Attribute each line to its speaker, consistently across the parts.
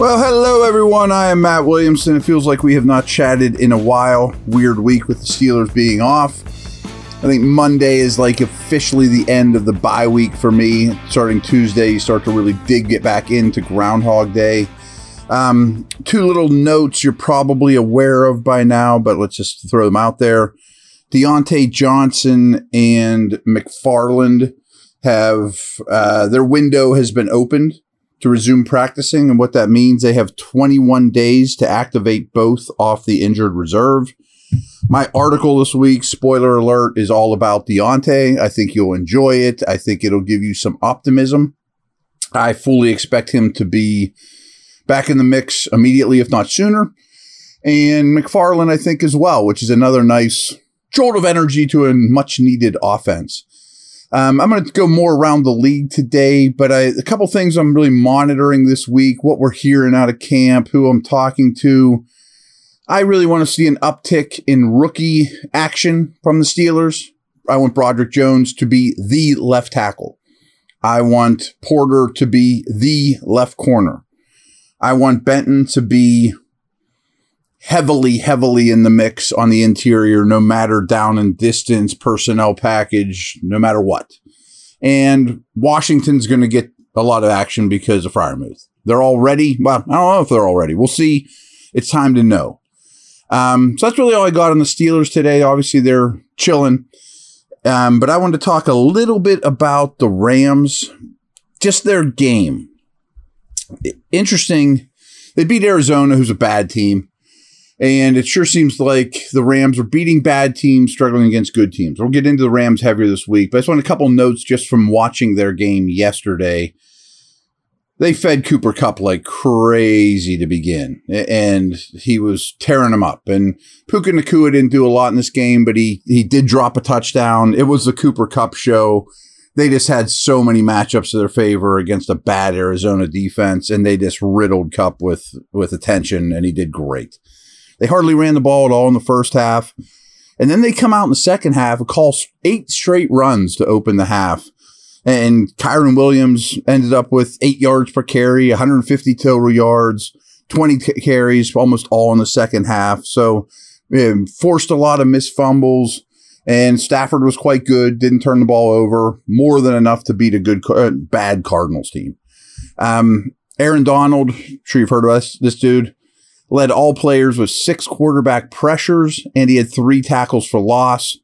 Speaker 1: Well, hello everyone. I am Matt Williamson. It feels like we have not chatted in a while. Weird week with the Steelers being off. I think Monday is like officially the end of the bye week for me. Starting Tuesday, you start to really dig get back into Groundhog Day. Um, two little notes you're probably aware of by now, but let's just throw them out there. Diontae Johnson and McFarland have uh, their window has been opened to resume practicing. And what that means, they have 21 days to activate both off the injured reserve. My article this week, spoiler alert, is all about Diontae. I think you'll enjoy it. I think it'll give you some optimism. I fully expect him to be back in the mix immediately, if not sooner. And McFarland, I think, as well, which is another nice jolt of energy to a much needed offense. Um, I'm going to go more around the league today, but I, a couple things I'm really monitoring this week, what we're hearing out of camp, who I'm talking to. I really want to see an uptick in rookie action from the Steelers. I want Broderick Jones to be the left tackle. I want Porter to be the left corner. I want Benton to be heavily, heavily in the mix on the interior, no matter down and distance, personnel package, no matter what. And Washington's going to get a lot of action because of Freiermuth. They're already. Well, I don't know if they're already. We'll see. It's time to know. Um, so that's really all I got on the Steelers today. Obviously, they're chilling. Um, but I wanted to talk a little bit about the Rams, just their game. Interesting. They beat Arizona, who's a bad team. And it sure seems like the Rams are beating bad teams, struggling against good teams. We'll get into the Rams heavier this week, but I just want a couple notes just from watching their game yesterday. They fed Cooper Kupp like crazy to begin, and he was tearing them up. And Puka Nacua didn't do a lot in this game, but he he did drop a touchdown. It was the Cooper Kupp show. They just had so many matchups to their favor against a bad Arizona defense, and they just riddled Kupp with with attention, and he did great. They hardly ran the ball at all in the first half. And then they come out in the second half and call eight straight runs to open the half. And Kyren Williams ended up with eight yards per carry, 150 total yards, 20 t- carries, almost all in the second half. So um, forced a lot of missed fumbles. And Stafford was quite good, didn't turn the ball over, more than enough to beat a good, uh, bad Cardinals team. Um, Aaron Donald, sure you've heard of us, this dude led all players with six quarterback pressures, and he had three tackles for loss.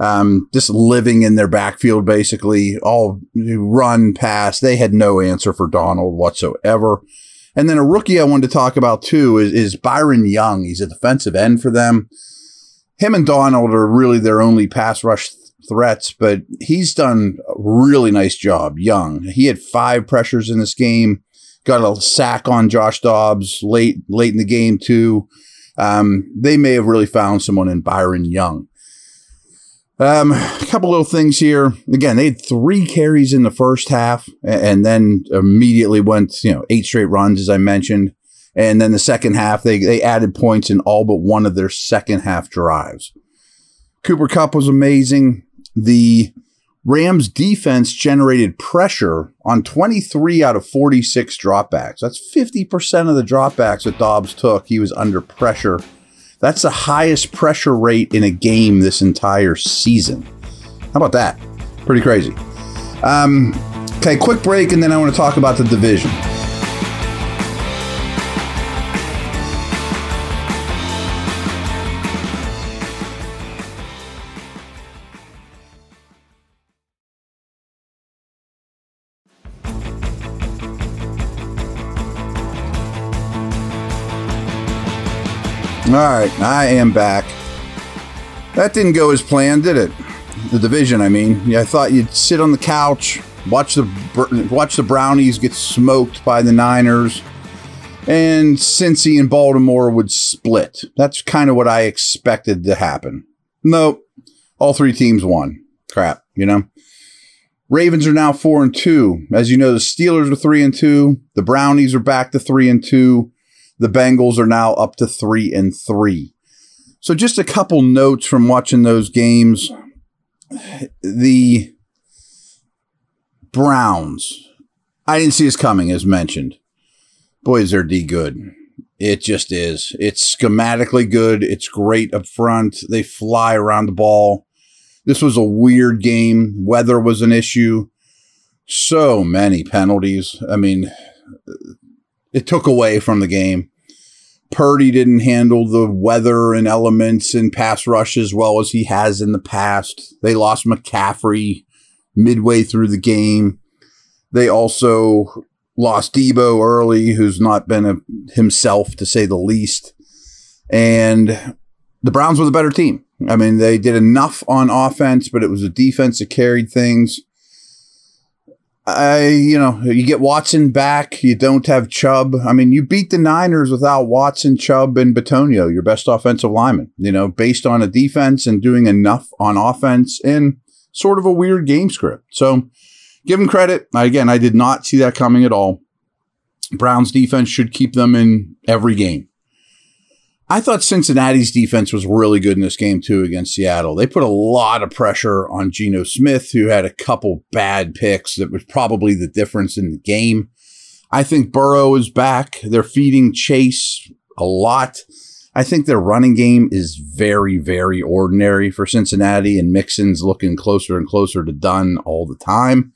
Speaker 1: Um, just living in their backfield, basically, all run, pass. They had no answer for Donald whatsoever. And then a rookie I wanted to talk about too is, is Byron Young. He's a defensive end for them. Him and Donald are really their only pass rush th- threats, but he's done a really nice job. Young. He had five pressures in this game got a sack on Josh Dobbs late late in the game too. Um, they may have really found someone in Byron Young. Um, a couple little things here. Again, they had three carries in the first half, and then immediately went you know eight straight runs as I mentioned. And then the second half, they they added points in all but one of their second half drives. Cooper Kupp was amazing. The Rams defense generated pressure on 23 out of 46 dropbacks. That's 50% of the dropbacks that Dobbs took. He was under pressure. That's the highest pressure rate in a game this entire season. How about that? Pretty crazy. Um, okay, quick break, and then I want to talk about the division. All right, I am back. That didn't go as planned, did it? The division, I mean. Yeah, I thought you'd sit on the couch, watch the watch the Brownies get smoked by the Niners, and Cincy and Baltimore would split. That's kind of what I expected to happen. Nope, all three teams won. Crap, you know. Ravens are now four and two. As you know, the Steelers are three and two. The Brownies are back to three and two. The Bengals are now up to three and three. So just a couple notes from watching those games. The Browns, I didn't see this coming, as mentioned. Boy, is their D good. It just is. It's schematically good. It's great up front. They fly around the ball. This was a weird game. Weather was an issue. So many penalties. I mean, it took away from the game. Purdy didn't handle the weather and elements and pass rush as well as he has in the past. They lost McCaffrey midway through the game. They also lost Deebo early, who's not been a, himself to say the least. And the Browns were the better team. I mean, they did enough on offense, but it was a defense that carried things. I, you know, you get Watson back. You don't have Chubb. I mean, you beat the Niners without Watson, Chubb, and Bitonio, your best offensive lineman, you know, based on a defense and doing enough on offense in sort of a weird game script. So give them credit. Again, I did not see that coming at all. Browns defense should keep them in every game. I thought Cincinnati's defense was really good in this game too against Seattle. They put a lot of pressure on Geno Smith, who had a couple bad picks that was probably the difference in the game. I think Burrow is back. They're feeding Chase a lot. I think their running game is very, very ordinary for Cincinnati, and Mixon's looking closer and closer to done all the time.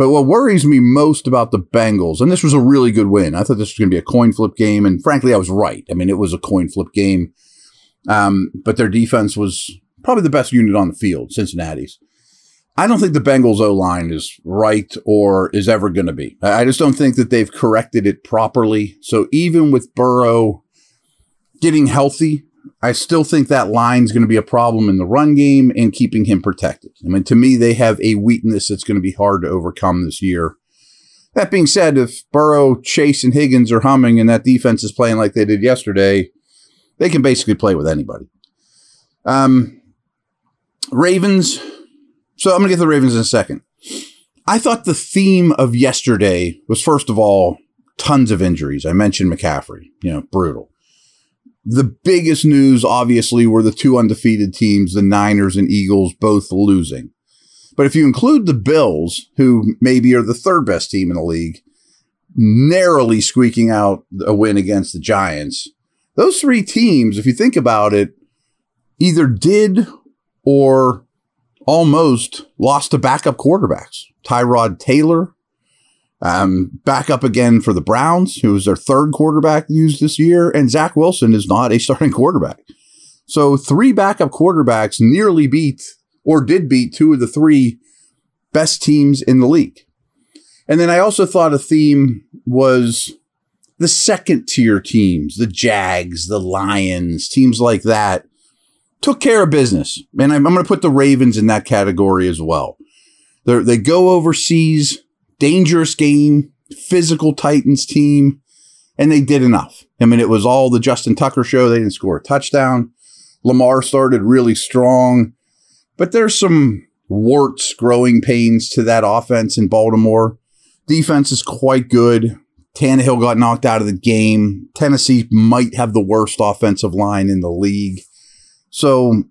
Speaker 1: But what worries me most about the Bengals, and this was a really good win. I thought this was going to be a coin flip game, and frankly, I was right. I mean, it was a coin flip game. Um, but their defense was probably the best unit on the field, Cincinnati's. I don't think the Bengals O line is right or is ever going to be. I just don't think that they've corrected it properly. So even with Burrow getting healthy, I still think that line's going to be a problem in the run game and keeping him protected. I mean, to me, they have a weakness that's going to be hard to overcome this year. That being said, if Burrow, Chase, and Higgins are humming and that defense is playing like they did yesterday, they can basically play with anybody. Um, Ravens. So I'm going to get the Ravens in a second. I thought the theme of yesterday was, first of all, tons of injuries. I mentioned McCaffrey, you know, brutal. The biggest news, obviously, were the two undefeated teams, the Niners and Eagles, both losing. But if you include the Bills, who maybe are the third best team in the league, narrowly squeaking out a win against the Giants, those three teams, if you think about it, either did or almost lost to backup quarterbacks. Tyrod Taylor, um, back up again for the Browns, who was their third quarterback used this year, and Zach Wilson is not a starting quarterback. So three backup quarterbacks nearly beat or did beat two of the three best teams in the league. And then I also thought a theme was the second tier teams, the Jags, the Lions, teams like that took care of business. And I'm, I'm going to put the Ravens in that category as well. They're, they go overseas dangerous game, physical Titans team, and they did enough. I mean, it was all the Justin Tucker show. They didn't score a touchdown. Lamar started really strong, but there's some warts, growing pains to that offense in Baltimore. Defense is quite good. Tannehill got knocked out of the game. Tennessee might have the worst offensive line in the league. So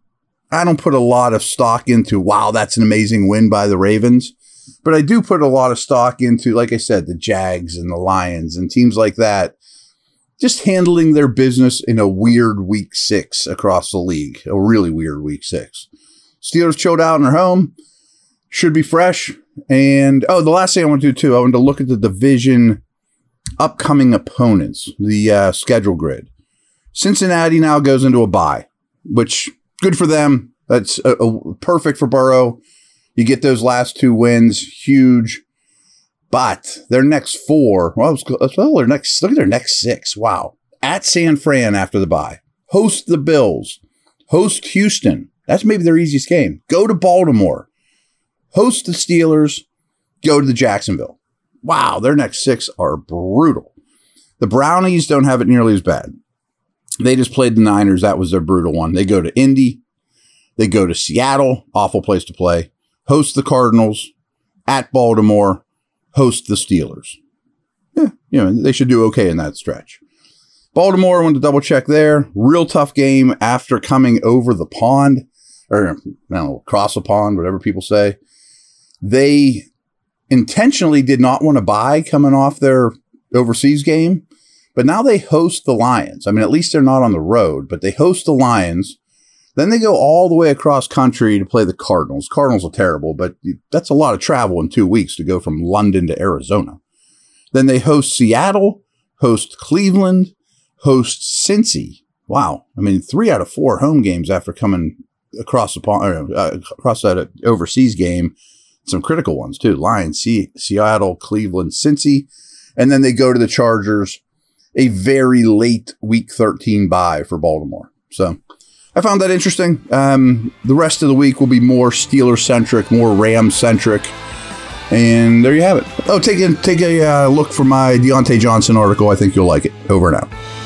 Speaker 1: I don't put a lot of stock into, wow, that's an amazing win by the Ravens. But I do put a lot of stock into, like I said, the Jags and the Lions and teams like that, just handling their business in a weird week six across the league, a really weird week six. Steelers chilled out in their home, should be fresh. And oh, the last thing I want to do too, I want to look at the division upcoming opponents, the uh, schedule grid. Cincinnati now goes into a bye, which good for them. That's a, a perfect for Burrow. You get those last two wins, huge. But their next four, well, well, their next look at their next six. Wow. At San Fran after the bye. Host the Bills. Host Houston. That's maybe their easiest game. Go to Baltimore. Host the Steelers. Go to the Jacksonville. Wow, their next six are brutal. The Brownies don't have it nearly as bad. They just played the Niners. That was their brutal one. They go to Indy. They go to Seattle. Awful place to play host the Cardinals at Baltimore, host the Steelers. Yeah, you know, they should do okay in that stretch. Baltimore, I want to double check there. Real tough game after coming over the pond, or know, across the pond, whatever people say. They intentionally did not want to buy coming off their overseas game, but now they host the Lions. I mean, at least they're not on the road, but they host the Lions. Then they go all the way across country to play the Cardinals. Cardinals are terrible, but that's a lot of travel in two weeks to go from London to Arizona. Then they host Seattle, host Cleveland, host Cincy. Wow. I mean, three out of four home games after coming across the uh, across that overseas game. Some critical ones too. Lions, C- Seattle, Cleveland, Cincy, and then they go to the Chargers. A very late Week 13 bye for Baltimore. So I found that interesting. Um, the rest of the week will be more Steeler centric, more Ram centric. And there you have it. Oh, take a, take a uh, look for my Diontae Johnson article. I think you'll like it. Over and out.